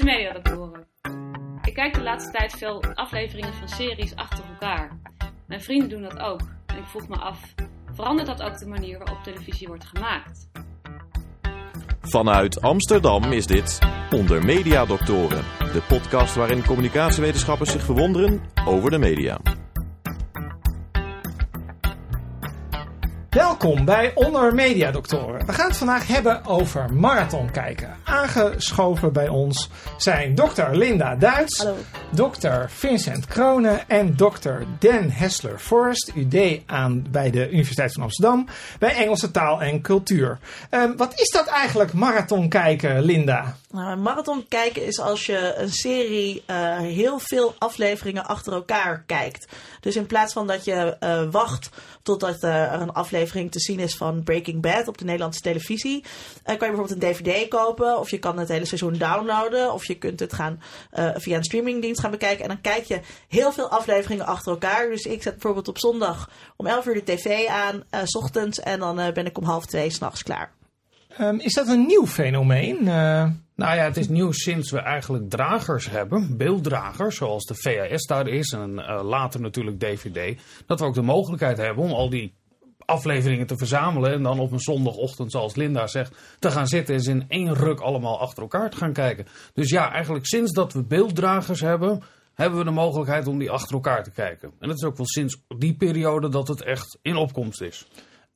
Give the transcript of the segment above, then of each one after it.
Beste mediadoktoren. Ik kijk de laatste tijd veel afleveringen van series achter elkaar. Mijn vrienden doen dat ook. En ik vroeg me af, verandert dat ook de manier waarop televisie wordt gemaakt? Vanuit Amsterdam is dit Onder Mediadoktoren. De podcast waarin communicatiewetenschappers zich verwonderen over de media. Welkom bij Onder Media Doktoren. We gaan het vandaag hebben over marathon kijken. Aangeschoven bij ons zijn dokter Linda Duits, Hallo. dokter Vincent Kronen en dokter Dan Hessler Forrest, UD aan, bij de Universiteit van Amsterdam, bij Engelse taal en cultuur. Ehm, wat is dat eigenlijk, marathon kijken, Linda? Een marathon kijken is als je een serie eh, heel veel afleveringen achter elkaar kijkt. Dus in plaats van dat je eh, wacht totdat eh, er een aflevering te zien is van Breaking Bad op de Nederlandse televisie, kan je bijvoorbeeld een DVD kopen of je kan het hele seizoen downloaden of je kunt het gaan via een streamingdienst gaan bekijken en dan kijk je heel veel afleveringen achter elkaar. Dus ik zet bijvoorbeeld op zondag om 11 uur de tv aan, s ochtends en dan ben ik om half twee s'nachts klaar. Um, is dat een nieuw fenomeen? Nou ja, het is nieuw sinds we eigenlijk dragers hebben, beelddragers, zoals de VHS daar is en uh, later natuurlijk DVD. Dat we ook de mogelijkheid hebben om al die afleveringen te verzamelen en dan op een zondagochtend, zoals Linda zegt, te gaan zitten en ze in één ruk allemaal achter elkaar te gaan kijken. Dus ja, eigenlijk sinds dat we beelddragers hebben, hebben we de mogelijkheid om die achter elkaar te kijken. En dat is ook wel sinds die periode dat het echt in opkomst is.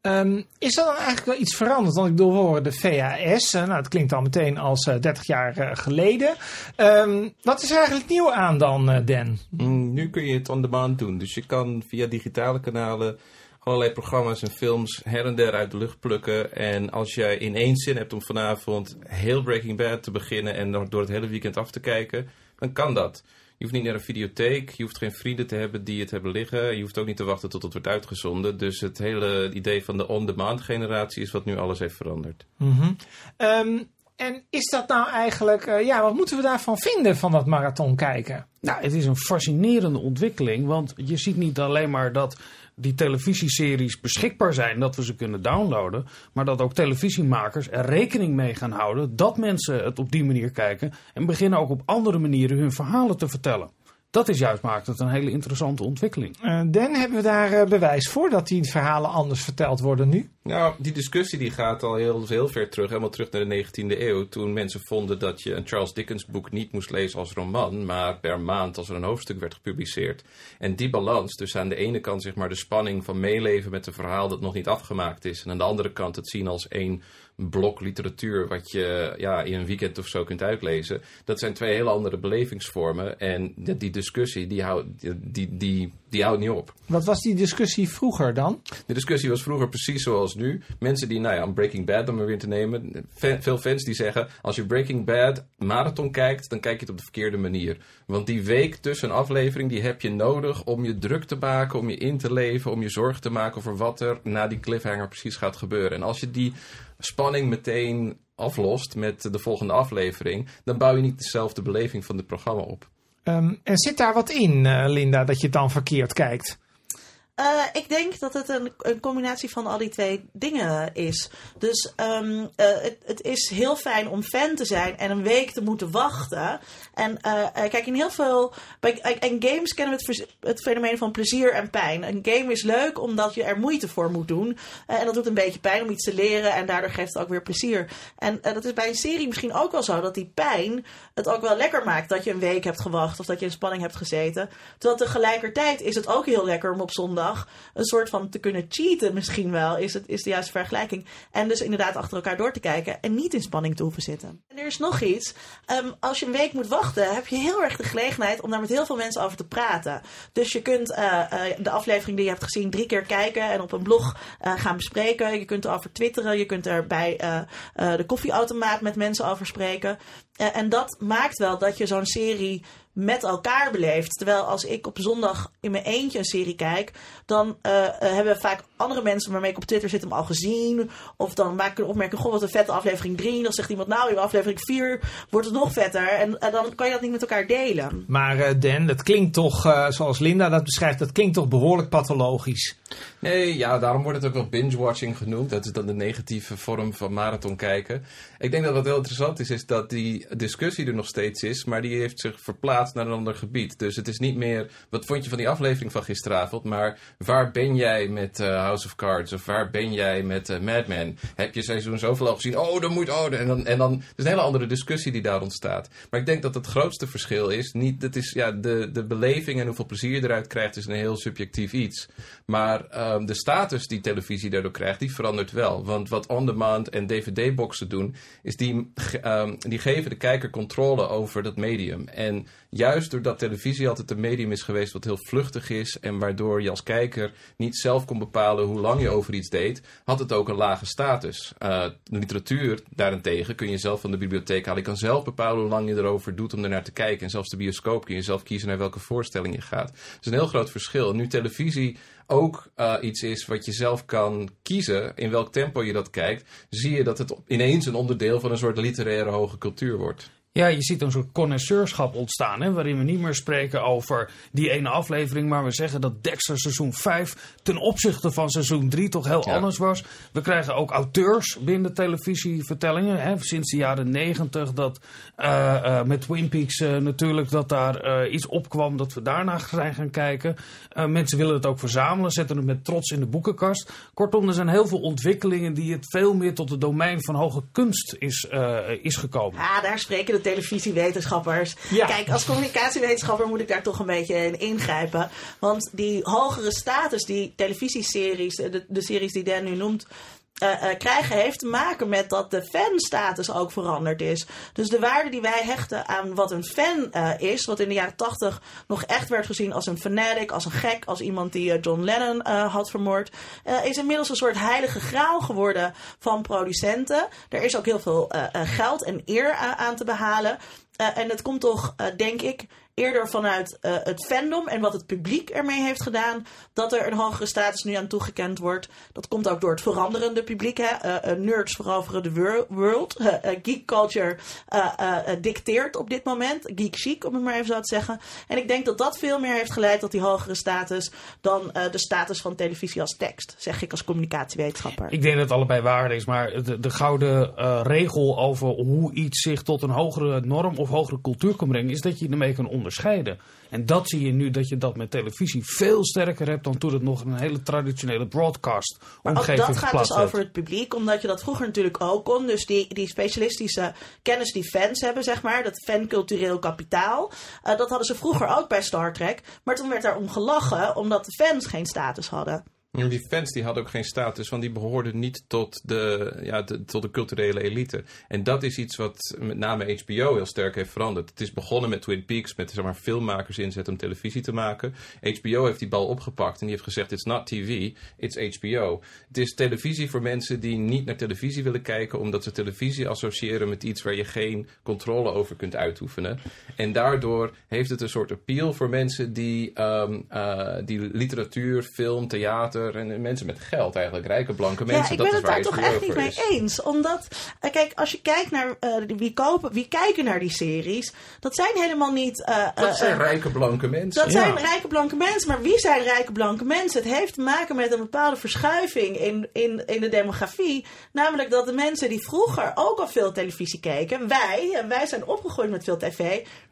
Um, is er dan eigenlijk wel iets veranderd? Want ik bedoel, horen de VHS. Nou, het klinkt al meteen als uh, 30 jaar uh, geleden. Um, wat is er eigenlijk nieuw aan dan, uh, Dan? Mm, nu kun je het on demand doen. Dus je kan via digitale kanalen allerlei programma's en films her en der uit de lucht plukken. En als jij in één zin hebt om vanavond heel Breaking Bad te beginnen en door het hele weekend af te kijken, dan kan dat. Je hoeft niet naar een videotheek, je hoeft geen vrienden te hebben die het hebben liggen. Je hoeft ook niet te wachten tot het wordt uitgezonden. Dus het hele idee van de on-demand generatie is wat nu alles heeft veranderd. Mm -hmm. um, en is dat nou eigenlijk, uh, ja, wat moeten we daarvan vinden van dat marathon kijken? Nou, het is een fascinerende ontwikkeling, want je ziet niet alleen maar dat die televisieseries beschikbaar zijn, dat we ze kunnen downloaden. Maar dat ook televisiemakers er rekening mee gaan houden dat mensen het op die manier kijken. En beginnen ook op andere manieren hun verhalen te vertellen. Dat is juist maakt het een hele interessante ontwikkeling. Uh, Dan, hebben we daar uh, bewijs voor dat die verhalen anders verteld worden nu? Nou, die discussie die gaat al heel, heel ver terug, helemaal terug naar de 19e eeuw. Toen mensen vonden dat je een Charles Dickens boek niet moest lezen als roman, maar per maand als er een hoofdstuk werd gepubliceerd. En die balans, dus aan de ene kant zeg maar de spanning van meeleven met een verhaal dat nog niet afgemaakt is. En aan de andere kant het zien als één blok literatuur wat je ja, in een weekend of zo kunt uitlezen. Dat zijn twee hele andere belevingsvormen. En die discussie die houdt, die, die, die houdt niet op. Wat was die discussie vroeger dan? De discussie was vroeger precies zoals nu. Mensen die, nou ja, om Breaking Bad om maar weer te nemen. Veel fans die zeggen, als je Breaking Bad marathon kijkt, dan kijk je het op de verkeerde manier. Want die week tussen aflevering, die heb je nodig om je druk te maken, om je in te leven, om je zorgen te maken over wat er na die cliffhanger precies gaat gebeuren. En als je die spanning meteen aflost met de volgende aflevering, dan bouw je niet dezelfde beleving van het programma op. En zit daar wat in, uh, Linda, dat je dan verkeerd kijkt? Uh, ik denk dat het een, een, combinatie van al die twee dingen is. Dus um, uh, het, het, is heel fijn om fan te zijn en een week te moeten wachten. En uh, kijk, in heel veel. Bij, in games kennen we het, fenomeen van plezier en pijn. Een game is leuk omdat je er moeite voor moet doen. en dat doet een beetje pijn om iets te leren en daardoor geeft het ook weer plezier. En dat is bij een serie misschien ook wel zo dat die pijn het ook wel lekker maakt dat je een week hebt gewacht of dat je in spanning hebt gezeten. Terwijl tegelijkertijd is het ook heel lekker om op zondag een soort van te kunnen cheaten misschien wel, is, het, is de juiste vergelijking. En dus inderdaad achter elkaar door te kijken en niet in spanning te hoeven zitten. En er is nog iets. Um, als je een week moet wachten, heb je heel erg de gelegenheid om daar met heel veel mensen over te praten. Dus je kunt uh, uh, de aflevering die je hebt gezien drie keer kijken en op een blog uh, gaan bespreken. Je kunt erover twitteren, je kunt er bij de koffieautomaat met mensen over spreken. en dat maakt wel dat je zo'n serie met elkaar beleeft. Terwijl als ik op zondag in mijn eentje een serie kijk, dan uh, hebben vaak andere mensen waarmee ik op Twitter zit hem al gezien. Of dan maak ik een opmerking, goh wat een vette aflevering 3. Dan zegt iemand, nou in aflevering 4 wordt het nog vetter. En uh, dan kan je dat niet met elkaar delen. Maar uh, Dan, dat klinkt toch, zoals Linda dat beschrijft, dat klinkt toch behoorlijk pathologisch. Nee, ja, daarom wordt het ook wel binge-watching genoemd. Dat is dan de negatieve vorm van marathon kijken. Ik denk dat wat heel interessant is, is dat die discussie er nog steeds is, maar die heeft zich verplaatst naar een ander gebied. Dus het is niet meer, wat vond je van die aflevering van gisteravond, maar waar ben jij met uh, House of Cards of waar ben jij met uh, Mad Men? Heb je seizoen zoveel al gezien? Oh, dan moet, oh, en dan, en dan, het is een hele andere discussie die daar ontstaat. Maar ik denk dat het grootste verschil is, niet, dat is, ja, de, de beleving en hoeveel plezier je eruit krijgt, is een heel subjectief iets. Maar um, de status die televisie daardoor krijgt, die verandert wel. Want wat on-demand en DVD-boxen doen, is die, um, die geven de kijker controle over dat medium. En juist doordat televisie altijd een medium is geweest wat heel vluchtig is en waardoor je als kijker niet zelf kon bepalen hoe lang je over iets deed, had het ook een lage status. Uh, literatuur daarentegen kun je zelf van de bibliotheek halen. Je kan zelf bepalen hoe lang je erover doet om ernaar te kijken. En zelfs de bioscoop kun je zelf kiezen naar welke voorstelling je gaat. Dat is een heel groot verschil. Nu televisie ook uh, iets is wat je zelf kan kiezen, in welk tempo je dat kijkt, zie je dat het ineens een onderdeel van een soort literaire hoge cultuur wordt. Ja, je ziet een soort connoisseurschap ontstaan, hè, waarin we niet meer spreken over die ene aflevering, maar we zeggen dat Dexter seizoen 5 ten opzichte van seizoen 3 toch heel ja. anders was. We krijgen ook auteurs binnen televisievertellingen, hè, sinds de jaren 90 dat uh, uh, met Twin Peaks uh, natuurlijk dat daar iets opkwam dat we daarna zijn gaan kijken. mensen willen het ook verzamelen, zetten het met trots in de boekenkast. Kortom, er zijn heel veel ontwikkelingen die het veel meer tot het domein van hoge kunst is, is gekomen. Ja, daar spreken de televisiewetenschappers. Ja. Kijk, als communicatiewetenschapper moet ik daar toch een beetje in ingrijpen. Want die hogere status die televisieseries, de, de series die Dan nu noemt, uh, krijgen heeft te maken met dat de fanstatus ook veranderd is. Dus de waarde die wij hechten aan wat een fan uh, is, wat in de jaren tachtig nog echt werd gezien als een fanatic, als een gek, als iemand die John Lennon had vermoord, is inmiddels een soort heilige graal geworden van producenten. Er is ook heel veel geld en eer aan te behalen. en het komt toch, denk ik, eerder vanuit uh, het fandom en wat het publiek ermee heeft gedaan, dat er een hogere status nu aan toegekend wordt. Dat komt ook door het veranderende publiek. Hè? Uh, nerds veroveren de world. geek culture dicteert op dit moment. Geek chic, om het maar even zo te zeggen. En ik denk dat dat veel meer heeft geleid tot die hogere status dan de status van televisie als tekst, zeg ik als communicatiewetenschapper. Ik denk dat het allebei waar is, maar de, de gouden regel over hoe iets zich tot een hogere norm of hogere cultuur kan brengen, is dat je ermee kan onderzoeken onderscheiden. En dat zie je nu dat je dat met televisie veel sterker hebt dan toen het nog een hele traditionele broadcast omgeving was. Dat gaat dus over het publiek, omdat je dat vroeger natuurlijk ook kon. Dus die, die specialistische kennis die fans hebben, zeg maar, dat fancultureel kapitaal, uh, dat hadden ze vroeger ook bij Star Trek. Maar toen werd daar om gelachen, omdat de fans geen status hadden. Die fans die hadden ook geen status, want die behoorden niet tot de, ja, tot de culturele elite. En dat is iets wat met name HBO heel sterk heeft veranderd. Het is begonnen met Twin Peaks, met zeg maar, filmmakers inzetten om televisie te maken. HBO heeft die bal opgepakt en die heeft gezegd: It's not TV, it's HBO. Het is televisie voor mensen die niet naar televisie willen kijken, omdat ze televisie associëren met iets waar je geen controle over kunt uitoefenen. En daardoor heeft het een soort appeal voor mensen die, um, uh, die literatuur, film, theater en mensen met geld eigenlijk, rijke blanke mensen. Ja, ik dat ben het daar toch echt niet mee eens. Omdat, uh, kijk, als je kijkt naar uh, wie kopen, wie kijken naar die series, dat zijn helemaal niet... Uh, dat zijn rijke blanke mensen. Dat ja. zijn rijke blanke mensen, maar wie zijn rijke blanke mensen? Het heeft te maken met een bepaalde verschuiving in, in, in de demografie. Namelijk dat de mensen die vroeger ook al veel televisie keken, wij, en wij zijn opgegroeid met veel tv,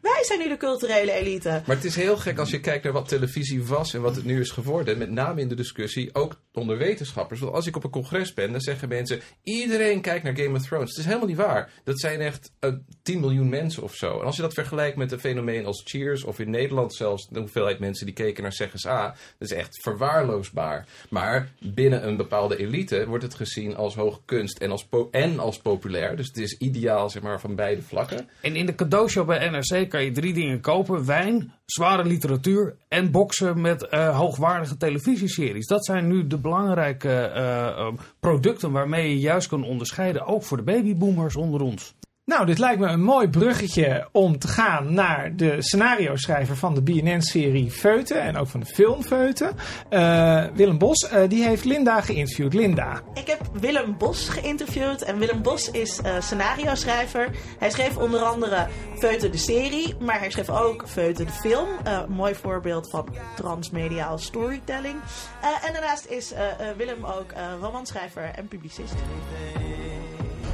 wij zijn nu de culturele elite. Maar het is heel gek als je kijkt naar wat televisie was en wat het nu is geworden. Met name in de discussie ook onder wetenschappers. Want als ik op een congres ben, dan zeggen mensen: iedereen kijkt naar Game of Thrones. Het is helemaal niet waar. Dat zijn echt uh, 10 miljoen mensen of zo. En als je dat vergelijkt met een fenomeen als Cheers, of in Nederland zelfs de hoeveelheid mensen die keken naar Zeggens A, dat is echt verwaarloosbaar. Maar binnen een bepaalde elite wordt het gezien als hoge kunst en als, en als populair. Dus het is ideaal zeg maar, van beide vlakken. En in de cadeaushow bij NRC kan je drie dingen kopen: wijn, zware literatuur en boksen met uh, hoogwaardige televisieseries. Dat zijn nu de belangrijke uh, producten waarmee je juist kan onderscheiden, ook voor de babyboomers onder ons. Nou, dit lijkt me een mooi bruggetje om te gaan naar de scenario-schrijver van de BNN-serie Feuten en ook van de film Feuten. Eh, Willem Bos, eh, die heeft Linda geïnterviewd. Linda. Ik heb Willem Bos geïnterviewd en Willem Bos is eh scenario-schrijver. Hij schreef onder andere Feuten de serie, maar hij schreef ook Feuten de film. Eh, mooi voorbeeld van transmediaal storytelling. Eh, en daarnaast is Willem ook eh, romanschrijver en publicist.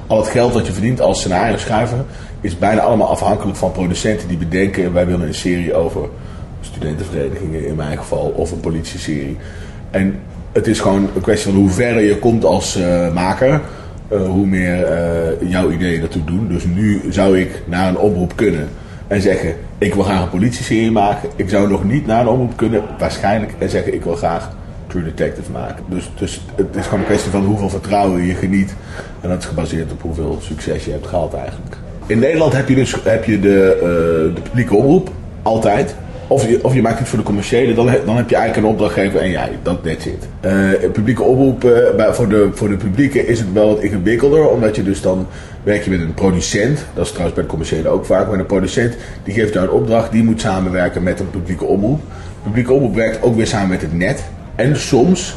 Al het geld dat je verdient als scenario schrijver is bijna allemaal afhankelijk van producenten die bedenken: wij willen een serie over studentenverenigingen in mijn geval of een politieserie. En het is gewoon een kwestie van hoe verder je komt als eh, maker, eh, hoe meer eh, jouw ideeën daartoe doen. Dus nu zou ik naar een oproep kunnen en zeggen: ik wil graag een politieserie maken. Ik zou nog niet naar een oproep kunnen, waarschijnlijk, en zeggen: ik wil graag True Detective maken. Dus, dus het is gewoon een kwestie van hoeveel vertrouwen je geniet. En dat is gebaseerd op hoeveel succes je hebt gehad eigenlijk. In Nederland heb je dus heb je de, eh, de publieke omroep, altijd. Of je, of je maakt het voor de commerciële, dan, dan heb je eigenlijk een opdrachtgever en jij, dat that's it. Eh, publieke omroep, eh, voor, de, voor de publieke is het wel wat ingewikkelder, omdat je dus dan werk je met een producent. Dat is trouwens bij de commerciële ook vaak, maar een producent die geeft jou een opdracht, die moet samenwerken met een publieke omroep. Publieke omroep werkt ook weer samen met het net. En soms,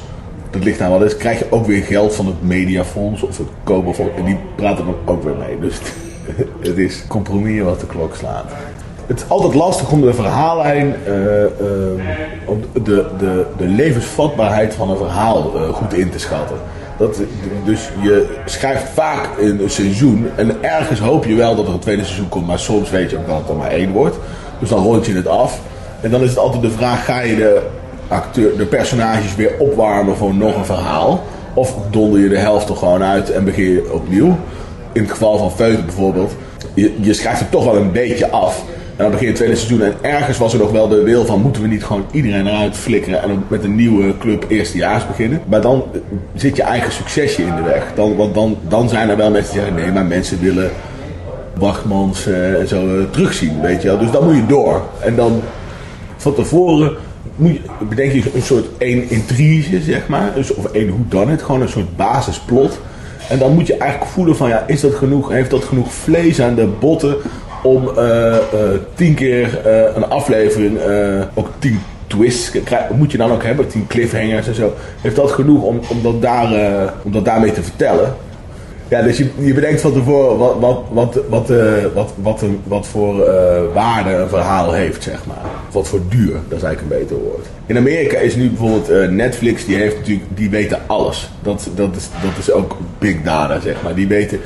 dat ligt aan wat is, krijg je ook weer geld van het Mediafonds of het Koberfonds. En die praten dan ook weer mee. Dus het is compromis wat de klok slaat. Het is altijd lastig om de verhaallijn, eh, eh, de, de, de levensvatbaarheid van een verhaal eh, goed in te schatten. Dat, dus je schrijft vaak een seizoen en ergens hoop je wel dat er een tweede seizoen komt, maar soms weet je ook dat het er maar één wordt. Dus dan rond je het af. En dan is het altijd de vraag, ga je de, acteur, de personages weer opwarmen voor nog een verhaal? Of donder je de helft er gewoon uit en begin je opnieuw? In het geval van Feuten bijvoorbeeld, je, je schrijft het toch wel een beetje af. En dan begin je het tweede seizoen en ergens was er nog wel de wil van moeten we niet gewoon iedereen eruit flikkeren en met een nieuwe club eerstejaars beginnen. Maar dan eh, zit je eigen succesje in de weg. Dan, want dan, dan zijn er wel mensen die zeggen nee, maar mensen willen Wachtmans eh, en zo eh, terugzien, weet je wel. Dus dan moet je door. En dan van tevoren bedenk je een soort één intrige, zeg maar. Dus, of één hoe dan het, gewoon een soort basisplot. En dan moet je eigenlijk voelen van, ja, is dat genoeg? Heeft dat genoeg vlees aan de botten om eh, eh, tien keer eh, een aflevering, ook tien twists, moet je dan ook hebben, tien cliffhangers en zo. Heeft dat genoeg om, om, dat, daar, om dat daarmee te vertellen? Ja, dus je, je bedenkt van tevoren wat, wat, wat, wat, eh, wat, wat, wat voor eh, waarde een verhaal heeft, zeg maar. Wat voor duur, dat is eigenlijk een beter woord. In Amerika is nu bijvoorbeeld eh, Netflix, die, heeft natuurlijk, die weten alles. Dat, dat, is, dat is ook big data, zeg maar. Die weten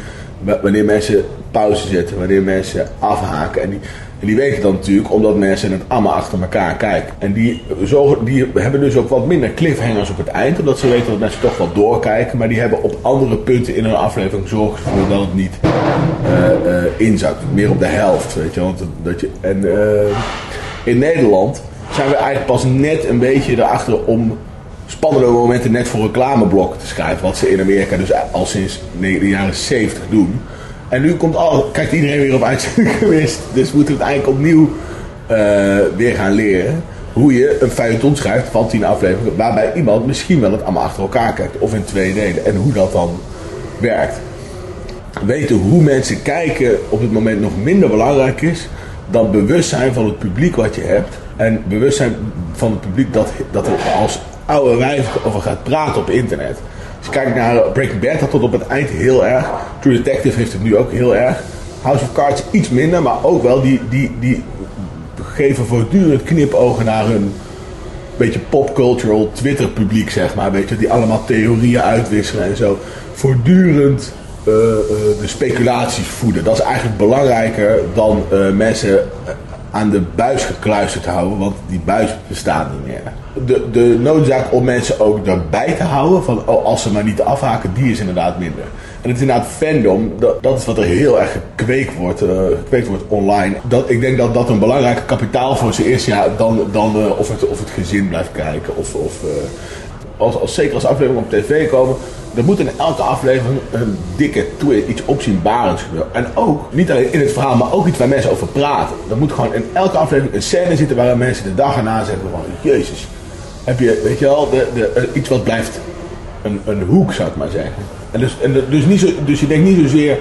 wanneer mensen pauze zetten, wanneer mensen afhaken. En die, en die weten dat natuurlijk omdat mensen het allemaal achter elkaar kijken. En die, zorgen, die hebben dus ook wat minder cliffhangers op het eind. Omdat ze weten dat mensen toch wel doorkijken. Maar die hebben op andere punten in hun aflevering gezorgd voor dat het niet eh, eh, inzakt. Meer op de helft, weet je. Want dat je en eh, in Nederland zijn we eigenlijk pas net een beetje erachter om spannende momenten net voor reclameblokken te schrijven. Wat ze in Amerika dus al sinds de jaren 70 doen. En nu komt al, kijkt iedereen weer op uitzending geweest. Dus we moeten het eigenlijk opnieuw eh, weer gaan leren. Hoe je een feuilleton schrijft van 10 afleveringen. Waarbij iemand misschien wel het allemaal achter elkaar kijkt. Of in twee delen. En hoe dat dan werkt. Weten hoe mensen kijken op het moment nog minder belangrijk is. Dan bewustzijn van het publiek wat je hebt. En bewustzijn van het publiek dat, dat er als oude wijf over gaat praten op internet. Als je kijkt naar Breaking Bad, dat op het eind heel erg. True Detective heeft het nu ook heel erg. House of Cards iets minder, maar ook wel. Die, die, die geven voortdurend knipogen naar hun beetje popcultural Twitter publiek, zeg maar. Weet je, die allemaal theorieën uitwisselen en zo. Voortdurend eh, eh, de speculaties voeden. Dat is eigenlijk belangrijker dan eh, mensen aan de buis gekluisterd houden, want die buis bestaat niet meer. De, de noodzaak om mensen ook erbij te houden, van oh, als ze maar niet afhaken, die is inderdaad minder. En het is inderdaad fandom, dat, dat is wat er heel erg gekweekt wordt, eh, gekweekt wordt online. Dat, ik denk dat dat een belangrijker kapitaal voor ze is, ja, dan, dan eh, of, het, of het gezin blijft kijken. Of, of, eh, als, als, zeker als afleveringen op tv komen, er moet in elke aflevering een dikke twist, iets opzienbarends gebeuren. En ook, niet alleen in het verhaal, maar ook iets waar mensen over praten. Er moet gewoon in elke aflevering een scène zitten waar mensen de dag erna zeggen van, jezus, heb je, weet je wel, de, de, eh, iets wat blijft een, een hoek, zou ik maar zeggen. En dus, en dus, niet zo, dus je denkt niet zozeer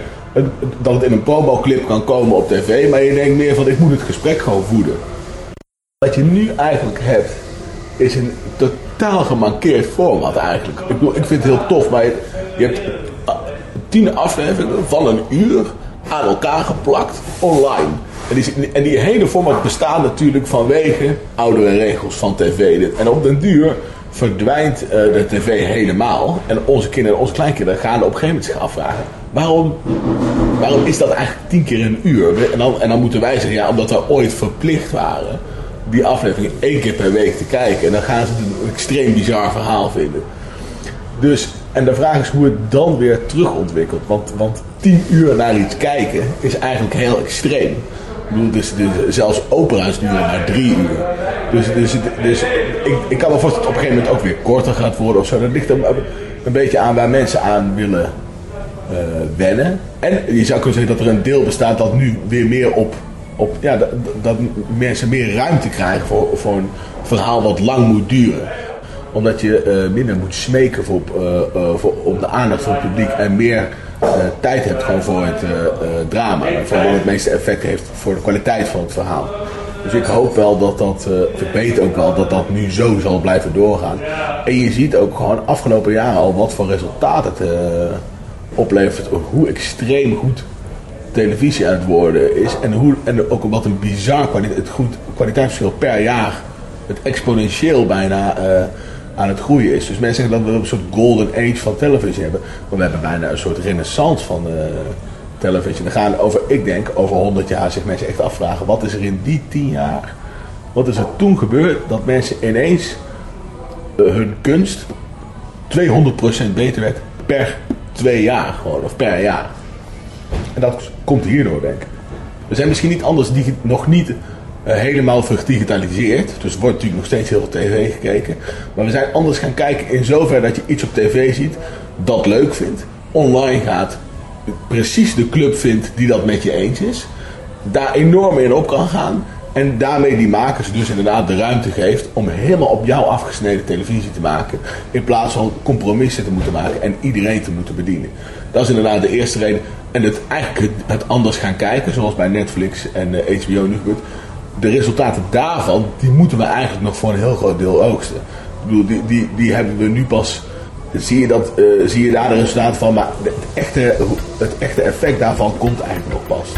dat het in een promoclip kan komen op tv, maar je denkt meer van ik moet het gesprek gewoon voeden. Wat je nu eigenlijk hebt, is een totaal gemankeerd format eigenlijk. Ik, ik vind het heel tof, maar je, hebt tien afleveringen van een uur aan elkaar geplakt online. En die, en die hele format bestaat natuurlijk vanwege oudere regels van tv. En op den duur verdwijnt eh, de tv helemaal. En onze kinderen, onze kleinkinderen gaan op een gegeven moment zich afvragen... waarom waarom is dat eigenlijk tien keer een uur? En dan, en dan moeten wij zeggen, ja, omdat we ooit verplicht waren die aflevering één keer per week te kijken. En dan gaan ze een extreem bizar verhaal vinden. Dus, en de vraag is hoe het dan weer terugontwikkelt. Want, want tien uur naar iets kijken is eigenlijk heel extreem. Ik bedoel, dus, dus zelfs opera's duren maar drie uur. Dus, dus, dus ik, ik kan me voorstellen dat het op een gegeven moment ook weer korter gaat worden of zo. Dat ligt er een beetje aan waar mensen aan willen eh, wennen. En je zou kunnen zeggen dat er een deel bestaat dat nu weer meer op. op ja, dat, dat mensen meer ruimte krijgen voor, voor een verhaal wat lang moet duren. Omdat je eh, minder moet smeken voor, eh, eh, voor, op de aandacht van het publiek en meer tijd hebt gewoon voor het drama. Wat het meeste effect heeft voor de kwaliteit van het verhaal. Dus ik hoop wel dat dat, of ik weet ook wel dat dat nu zo zal blijven doorgaan. En je ziet ook gewoon afgelopen jaren al wat voor resultaten het oplevert. Hoe extreem goed televisie aan het worden is. En, hoe, en ook wat een bizar kwaliteit, het goed, kwaliteitsverschil per jaar. Het exponentieel bijna eh, aan het groeien is. Dus mensen zeggen dat we een soort golden age van televisie hebben. Maar we hebben bijna een soort renaissance van eh televisie. Dan gaan over, ik denk, over 100 jaar zich mensen echt afvragen. Wat is er in die 10 jaar, wat is er toen gebeurd dat mensen ineens eh, hun kunst 200% beter werd per twee jaar gewoon, of per jaar. En dat komt hierdoor, denk ik. We zijn misschien niet anders nog niet eh, helemaal verdigitaliseerd. Dus er wordt natuurlijk nog steeds heel veel tv gekeken. Maar we zijn anders gaan kijken in zover dat je iets op tv ziet dat leuk vindt. Online gaat, precies de club vindt die dat met je eens is. Daar enorm in op kan gaan. En daarmee die makers dus inderdaad de ruimte geeft om helemaal op jou afgesneden televisie te maken. In plaats van compromissen te moeten maken en iedereen te moeten bedienen. Dat is inderdaad de eerste reden. En het eigenlijk het, anders gaan kijken, zoals bij Netflix en eh, HBO nu gebeurt. De resultaten daarvan, die moeten we eigenlijk nog voor een heel groot deel oogsten. Ik bedoel, die, die, die hebben we nu pas zie je, dat, eh, zie je daar de resultaten van. Maar het echte, het echte effect daarvan komt eigenlijk nog pas.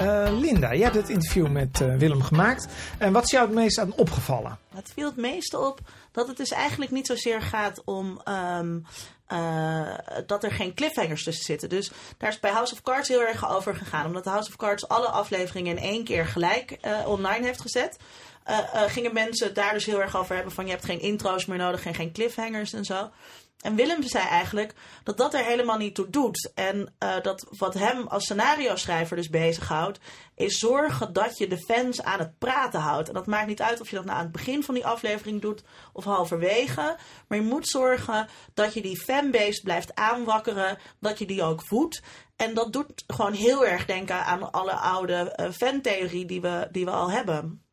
Eh, Linda, jij hebt het interview met eh, Willem gemaakt. En wat is jou het meest aan opgevallen? Het viel het meeste op dat het dus eigenlijk niet zozeer gaat om ehm, eh, dat er geen cliffhangers tussen zitten. Dus daar is bij House of Cards heel erg over gegaan. Omdat House of Cards alle afleveringen in één keer gelijk online heeft gezet. gingen mensen daar dus heel erg over hebben van je hebt geen intro's meer nodig en geen cliffhangers en zo. En Willem zei eigenlijk dat dat er helemaal niet toe doet. En eh, dat wat hem als scenario schrijver dus bezighoudt, is zorgen dat je de fans aan het praten houdt. En dat maakt niet uit of je dat nou aan het begin van die aflevering doet of halverwege. Maar je moet zorgen dat je die fanbase blijft aanwakkeren, dat je die ook voedt. En dat doet gewoon heel erg denken aan alle oude eh, fantheorie die we, die we al hebben.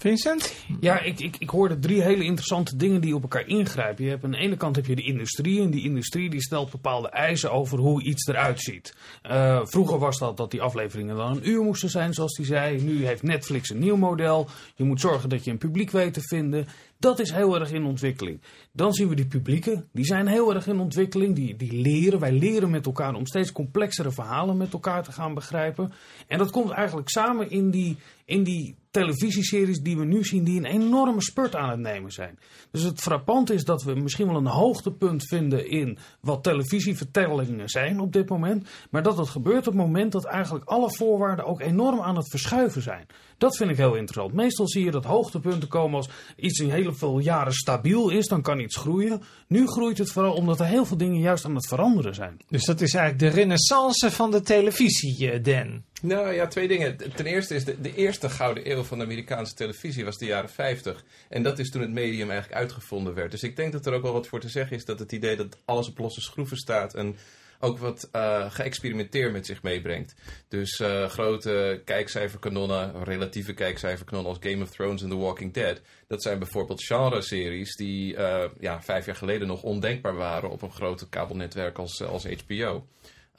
Vincent? Ja, ik, ik, ik hoorde drie hele interessante dingen die op elkaar ingrijpen. Je hebt aan de ene kant heb je de industrie. En die industrie die stelt bepaalde eisen over hoe iets eruit ziet. Eh, vroeger was dat dat die afleveringen dan een uur moesten zijn, zoals hij zei. Nu heeft Netflix een nieuw model. Je moet zorgen dat je een publiek weet te vinden. Dat is heel erg in ontwikkeling. Dan zien we die publieken. Die zijn heel erg in ontwikkeling. Die, die leren. Wij leren met elkaar om steeds complexere verhalen met elkaar te gaan begrijpen. En dat komt eigenlijk samen in die, in die televisieseries die we nu zien, die een enorme spurt aan het nemen zijn. Dus het frappant is dat we misschien wel een hoogtepunt vinden in wat televisievertellingen zijn op dit moment. Maar dat het gebeurt op het moment dat eigenlijk alle voorwaarden ook enorm aan het verschuiven zijn. Dat vind ik heel interessant. Meestal zie je dat hoogtepunten komen als iets in heel veel jaren stabiel is, dan kan iets groeien. Nu groeit het vooral omdat er heel veel dingen juist aan het veranderen zijn. Dus dat is eigenlijk de renaissance van de televisie, eh, Dan. Nou ja, twee dingen. Ten eerste is de, de eerste gouden eeuw van de Amerikaanse televisie was de jaren 50. En dat is toen het medium eigenlijk uitgevonden werd. Dus ik denk dat er ook wel wat voor te zeggen is dat het idee dat alles op losse schroeven staat en ook wat uh, geëxperimenteerd met zich meebrengt. Dus uh, grote kijkcijferkanonnen, relatieve kijkcijferkanonnen als Game of Thrones en The Walking Dead. Dat zijn bijvoorbeeld genre-series die uh, ja, vijf jaar geleden nog ondenkbaar waren op een grote kabelnetwerk als, als HBO.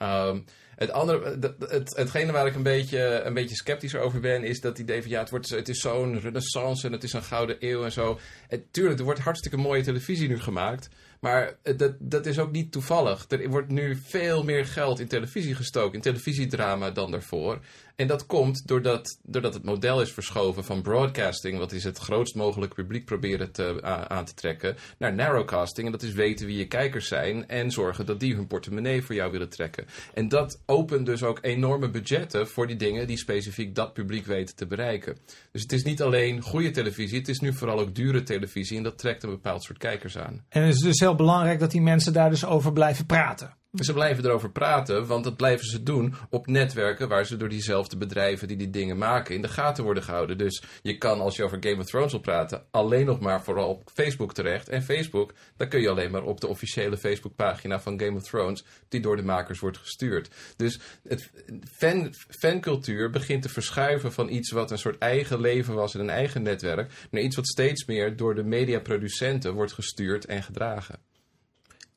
Um, het andere, het, hetgene waar ik een beetje, een beetje sceptisch over ben, is dat idee van ja, het, wordt, het is zo'n renaissance en het is een gouden eeuw en zo. En, tuurlijk, er wordt hartstikke mooie televisie nu gemaakt. Maar dat, dat is ook niet toevallig. Er wordt nu veel meer geld in televisie gestoken, in televisiedrama dan daarvoor. En dat komt doordat, doordat het model is verschoven van broadcasting, wat is het grootst mogelijke publiek proberen te, aan te trekken, naar narrowcasting. En dat is weten wie je kijkers zijn en zorgen dat die hun portemonnee voor jou willen trekken. En dat opent dus ook enorme budgetten voor die dingen die specifiek dat publiek weten te bereiken. Dus het is niet alleen goede televisie, het is nu vooral ook dure televisie en dat trekt een bepaald soort kijkers aan. En het is dus heel belangrijk dat die mensen daar dus over blijven praten. Ze blijven erover praten, want dat blijven ze doen op netwerken waar ze door diezelfde bedrijven die die dingen maken in de gaten worden gehouden. Dus je kan als je over Game of Thrones wil praten alleen nog maar vooral op Facebook terecht. En Facebook, daar kun je alleen maar op de officiële Facebookpagina van Game of Thrones, die door de makers wordt gestuurd. Dus het fan, fancultuur begint te verschuiven van iets wat een soort eigen leven was in een eigen netwerk, naar iets wat steeds meer door de mediaproducenten wordt gestuurd en gedragen.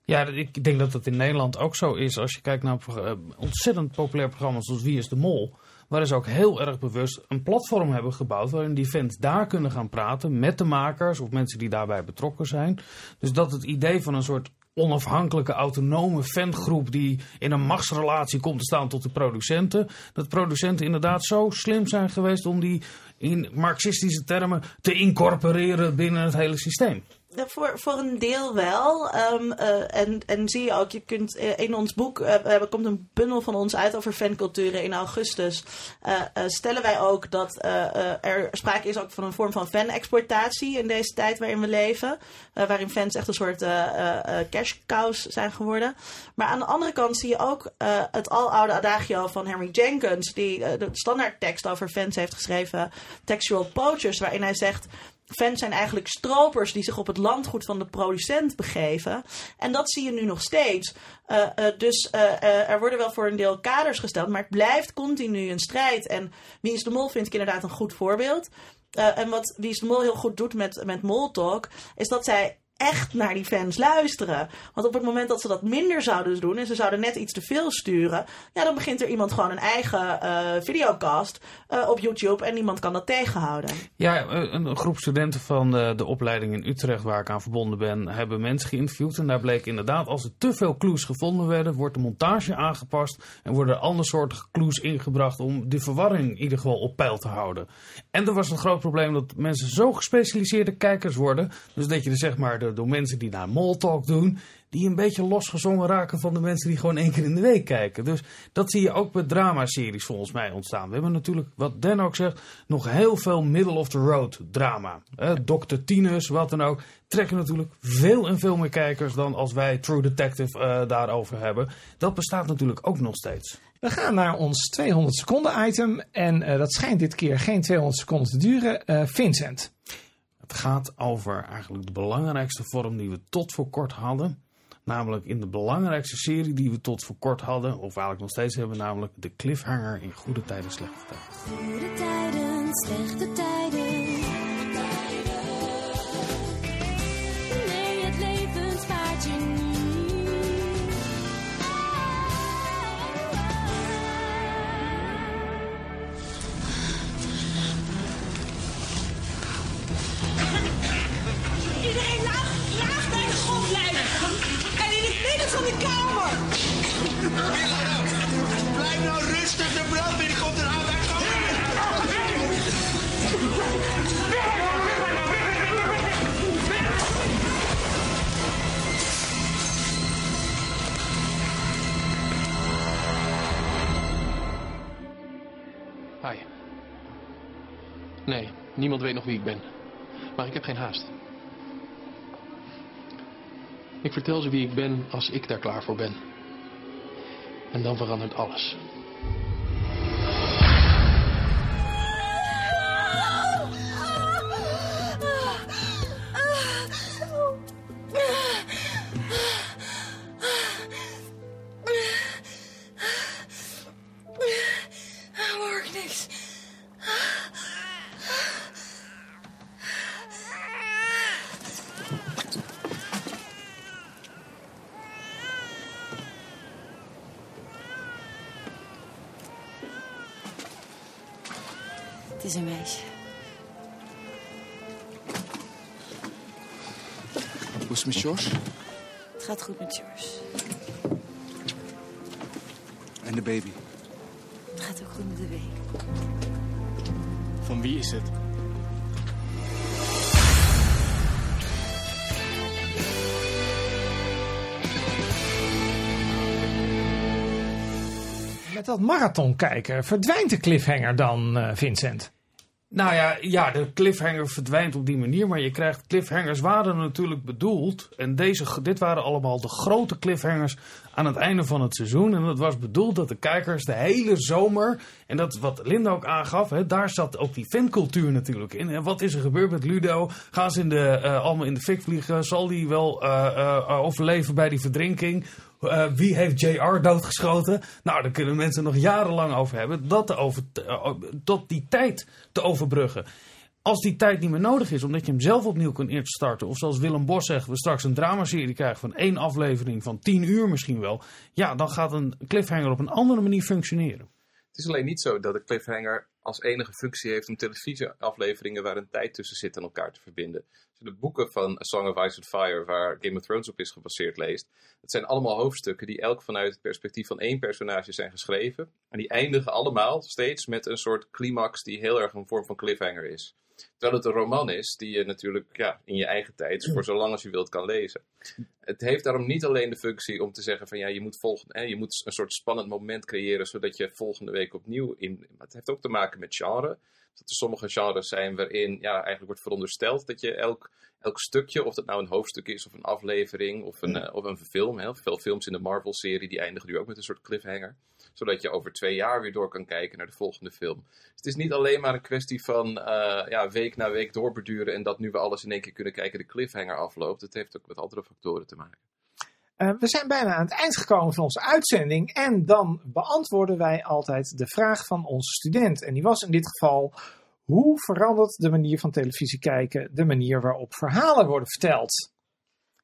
Ja, ik denk dat dat in Nederland ook zo is. Als je kijkt naar uh, ontzettend populair programma's zoals Wie is de Mol. Waar ze ook heel erg bewust een platform hebben gebouwd. waarin die fans daar kunnen gaan praten met de makers of mensen die daarbij betrokken zijn. Dus dat het idee van een soort onafhankelijke, autonome fangroep die in een machtsrelatie komt te staan tot de producenten. Dat producenten inderdaad zo slim zijn geweest om die in marxistische termen te incorporeren binnen het hele systeem. Voor, voor een deel wel. Um, uh, en, en zie je ook, je kunt uh, in ons boek, er komt een bundel van ons uit over fanculturen in augustus. stellen wij ook dat er sprake is ook van een vorm van fan-exportatie in deze tijd waarin we leven. waarin fans echt een soort cash cows zijn geworden. Maar aan de andere kant zie je ook het aloude adagio van Henry Jenkins, die de standaardtekst over fans heeft geschreven, Textual Poachers, waarin hij zegt fans zijn eigenlijk stropers die zich op het landgoed van de producent begeven. En dat zie je nu nog steeds. Uh, uh, dus uh, er worden wel voor een deel kaders gesteld, maar het blijft continu een strijd. En Wie is de Mol vind ik inderdaad een goed voorbeeld. en wat Wie is de Mol heel goed doet met, met Moltalk, is dat zij echt naar die fans luisteren. Want op het moment dat ze dat minder zouden doen en ze zouden net iets te veel sturen, ja, dan begint er iemand gewoon een eigen uh, videocast uh, op YouTube en niemand kan dat tegenhouden. Ja, een, groep studenten van de, de, opleiding in Utrecht waar ik aan verbonden ben, hebben mensen geïnterviewd en daar bleek inderdaad als er te veel clues gevonden werden, wordt de montage aangepast en worden andere soorten clues ingebracht om de verwarring in ieder geval op peil te houden. En er was een groot probleem dat mensen zo gespecialiseerde kijkers worden, dus dat je er zeg maar de door mensen die naar Moltalk doen, die een beetje losgezongen raken van de mensen die gewoon één keer in de week kijken. Dus dat zie je ook bij dramaseries volgens mij ontstaan. We hebben natuurlijk, wat Den ook zegt, nog heel veel middle of the road drama. Eh, Dr. Tinus, wat dan ook, trekken natuurlijk veel en veel meer kijkers dan als wij True Detective uh, daarover hebben. Dat bestaat natuurlijk ook nog steeds. We gaan naar ons 200 seconden item en uh, dat schijnt dit keer geen 200 seconden te duren. Uh, Vincent. Het gaat over eigenlijk de belangrijkste vorm die we tot voor kort hadden. Namelijk in de belangrijkste serie die we tot voor kort hadden, of eigenlijk nog steeds hebben, namelijk de cliffhanger in goede tijden, slechte tijden. Goede tijden, slechte tijden. Blijf nou rustig, de brandweer die komt eraan. Wij gaan Hi. Nee, niemand weet nog wie ik ben. Maar ik heb geen haast. Ik vertel ze wie ik ben als ik daar klaar voor ben. En dan verandert alles. Het met George? Het gaat goed met George. En de baby? Het gaat ook goed met de baby. Van wie is het? Met dat marathon kijken, verdwijnt de cliffhanger dan, eh, Vincent? Nou ja, ja, de cliffhanger verdwijnt op die manier. Maar je krijgt cliffhangers waren natuurlijk bedoeld. En deze, dit waren allemaal de grote cliffhangers aan het einde van het seizoen. En dat was bedoeld dat de kijkers de hele zomer. En dat wat Linda ook aangaf. Hè, daar zat ook die fancultuur natuurlijk in. En wat is er gebeurd met Ludo? Gaan ze in de, eh, allemaal in de fik vliegen? Zal die wel eh, eh, overleven bij die verdrinking? Uh, wie heeft JR doodgeschoten? Nou, daar kunnen mensen nog jarenlang over hebben. Dat te over, uh, tot die tijd te overbruggen. Als die tijd niet meer nodig is, omdat je hem zelf opnieuw kunt instarten. Of zoals Willem Bos zegt, we straks een dramaserie krijgen van één aflevering van tien uur misschien wel. Ja, dan gaat een cliffhanger op een andere manier functioneren. Het is alleen niet zo dat de cliffhanger als enige functie heeft om televisieafleveringen waar een tijd tussen zit aan elkaar te verbinden. Als je de boeken van A Song of Ice and Fire, waar Game of Thrones op is gebaseerd, leest, het zijn allemaal hoofdstukken die elk vanuit het perspectief van één personage zijn geschreven. En die eindigen allemaal steeds met een soort climax die heel erg een vorm van cliffhanger is. Terwijl het een roman is die je natuurlijk ja, in je eigen tijd, voor zo lang als je wilt, kan lezen. Het heeft daarom niet alleen de functie om te zeggen van ja, je moet, volgende, hè, je moet een soort spannend moment creëren zodat je volgende week opnieuw in. Maar het heeft ook te maken met genre. Dat er sommige genres zijn waarin ja, eigenlijk wordt verondersteld dat je elk, elk stukje, of dat nou een hoofdstuk is of een aflevering of een, uh, of een film. Heel veel films in de Marvel-serie die eindigen nu ook met een soort cliffhanger. Zodat je over twee jaar weer door kan kijken naar de volgende film. Dus het is niet alleen maar een kwestie van uh, ja, week na week doorbeduren en dat nu we alles in één keer kunnen kijken de cliffhanger afloopt. Het heeft ook met andere factoren te maken. Uh, we zijn bijna aan het eind gekomen van onze uitzending. En dan beantwoorden wij altijd de vraag van onze student. En die was in dit geval: hoe verandert de manier van televisie kijken de manier waarop verhalen worden verteld?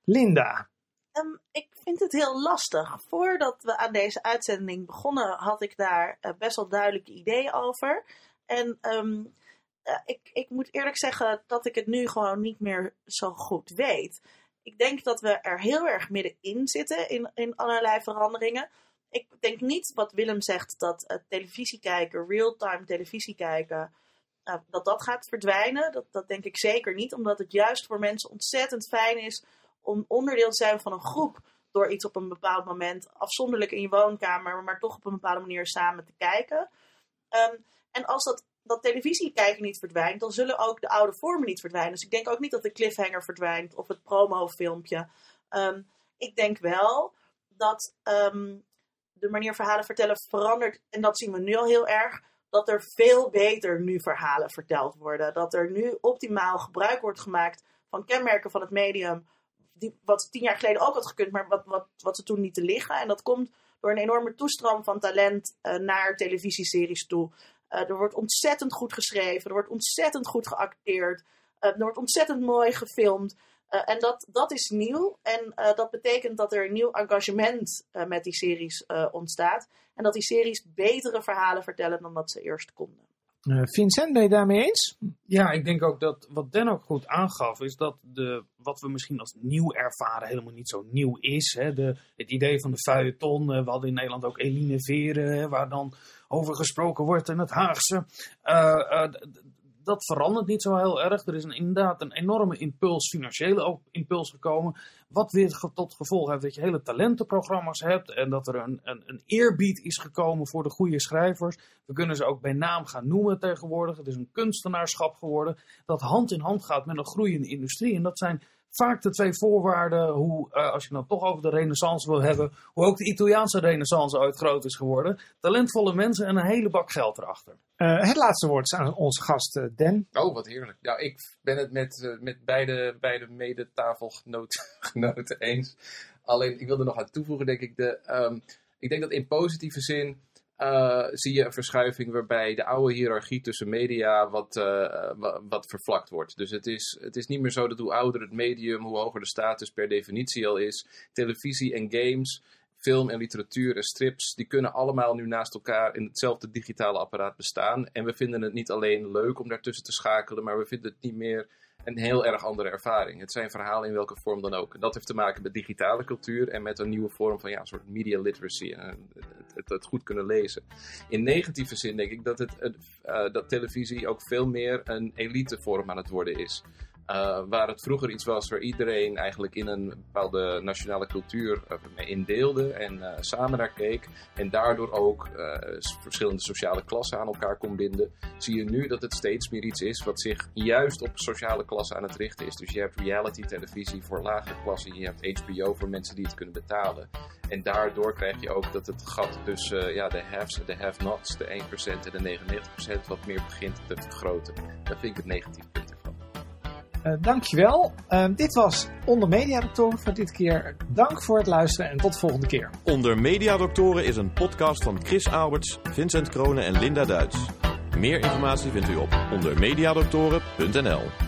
Linda. Um, ik vind het heel lastig. Voordat we aan deze uitzending begonnen, had ik daar uh, best wel duidelijke ideeën over. En um, uh, ik, ik moet eerlijk zeggen dat ik het nu gewoon niet meer zo goed weet ik denk dat we er heel erg middenin zitten in, in allerlei veranderingen. Ik denk niet wat Willem zegt, dat uh, televisie kijken, real-time televisie kijken, dat dat gaat verdwijnen. Dat, dat denk ik zeker niet, omdat het juist voor mensen ontzettend fijn is om onderdeel te zijn van een groep. Door iets op een bepaald moment afzonderlijk in je woonkamer, maar toch op een bepaalde manier samen te kijken. Um, en als dat dat televisie kijken niet verdwijnt, dan zullen ook de oude vormen niet verdwijnen. Dus ik denk ook niet dat de cliffhanger verdwijnt of het promofilmpje. Um, ik denk wel dat um, de manier verhalen vertellen verandert. En dat zien we nu al heel erg. Dat er veel beter nu verhalen verteld worden. Dat er nu optimaal gebruik wordt gemaakt van kenmerken van het medium. Die, wat tien jaar geleden ook had gekund, maar wat, wat, wat ze toen niet te liggen. En dat komt door een enorme toestroom van talent uh, naar televisieseries toe. Uh, er wordt ontzettend goed geschreven, er wordt ontzettend goed geacteerd, uh, er wordt ontzettend mooi gefilmd. En dat, dat is nieuw en dat betekent dat er een nieuw engagement met die series ontstaat. En dat die series betere verhalen vertellen dan dat ze eerst konden. Vincent, ben je daarmee eens? Ja, ik denk ook dat wat Den ook goed aangaf, is dat de, wat we misschien als nieuw ervaren helemaal niet zo nieuw is. Hè? De, het idee van de feuilleton, we hadden in Nederland ook Eline Veren, waar dan over gesproken wordt in het Haagse. Uh, dat verandert niet zo heel erg. Er is een, inderdaad een enorme impuls, financiële impuls gekomen. Wat weer tot gevolg heeft dat je hele talentenprogramma's hebt. En dat er een, een, een eerbied is gekomen voor de goede schrijvers. We kunnen ze ook bij naam gaan noemen tegenwoordig. Het is een kunstenaarschap geworden. Dat hand in hand gaat met een groeiende industrie. En dat zijn vaak de twee voorwaarden, hoe, uh, als je dan toch over de renaissance wil hebben, hoe ook de Italiaanse renaissance ooit groot is geworden. Talentvolle mensen en een hele bak geld erachter. Uh, het laatste woord is aan onze gast uh, Den. Oh, wat heerlijk. Nou, ik ben het met, met beide, beide medetafelgenoten eens. Alleen, ik wilde nog aan toevoegen, denk ik, de, um, ik denk dat in positieve zin uh, zie je een verschuiving waarbij de oude hiërarchie tussen media wat, uh, wat vervlakt wordt. Dus het is, het is niet meer zo dat hoe ouder het medium, hoe hoger de status per definitie al is. Televisie en games film en literatuur en strips, die kunnen allemaal nu naast elkaar in hetzelfde digitale apparaat bestaan. En we vinden het niet alleen leuk om daartussen te schakelen, maar we vinden het niet meer een heel erg andere ervaring. Het zijn verhalen in welke vorm dan ook. Dat heeft te maken met digitale cultuur en met een nieuwe vorm van ja, een soort media literacy. En het, het, het goed kunnen lezen. In negatieve zin denk ik dat, het, uh, dat televisie ook veel meer een elitevorm aan het worden is. Uh, waar het vroeger iets was waar iedereen eigenlijk in een bepaalde nationale cultuur uh, mee indeelde en uh, samen naar keek. En daardoor ook verschillende sociale klassen aan elkaar kon binden. Zie je nu dat het steeds meer iets is wat zich juist op sociale klassen aan het richten is. Dus je hebt reality televisie voor lagere klassen. Je hebt HBO voor mensen die het kunnen betalen. En daardoor krijg je ook dat het gat tussen ja, de haves en de have-nots, de 1% en de 99% wat meer begint te vergroten. Dat vind ik het negatief punt. Uh, dankjewel. Uh, dit was Onder Mediadoktoren voor dit keer. Dank voor het luisteren en tot de volgende keer. Onder Mediadoktoren is een podcast van Chris Alberts, Vincent Kronen en Linda Duits. Meer informatie vindt u op ondermediadoktoren.nl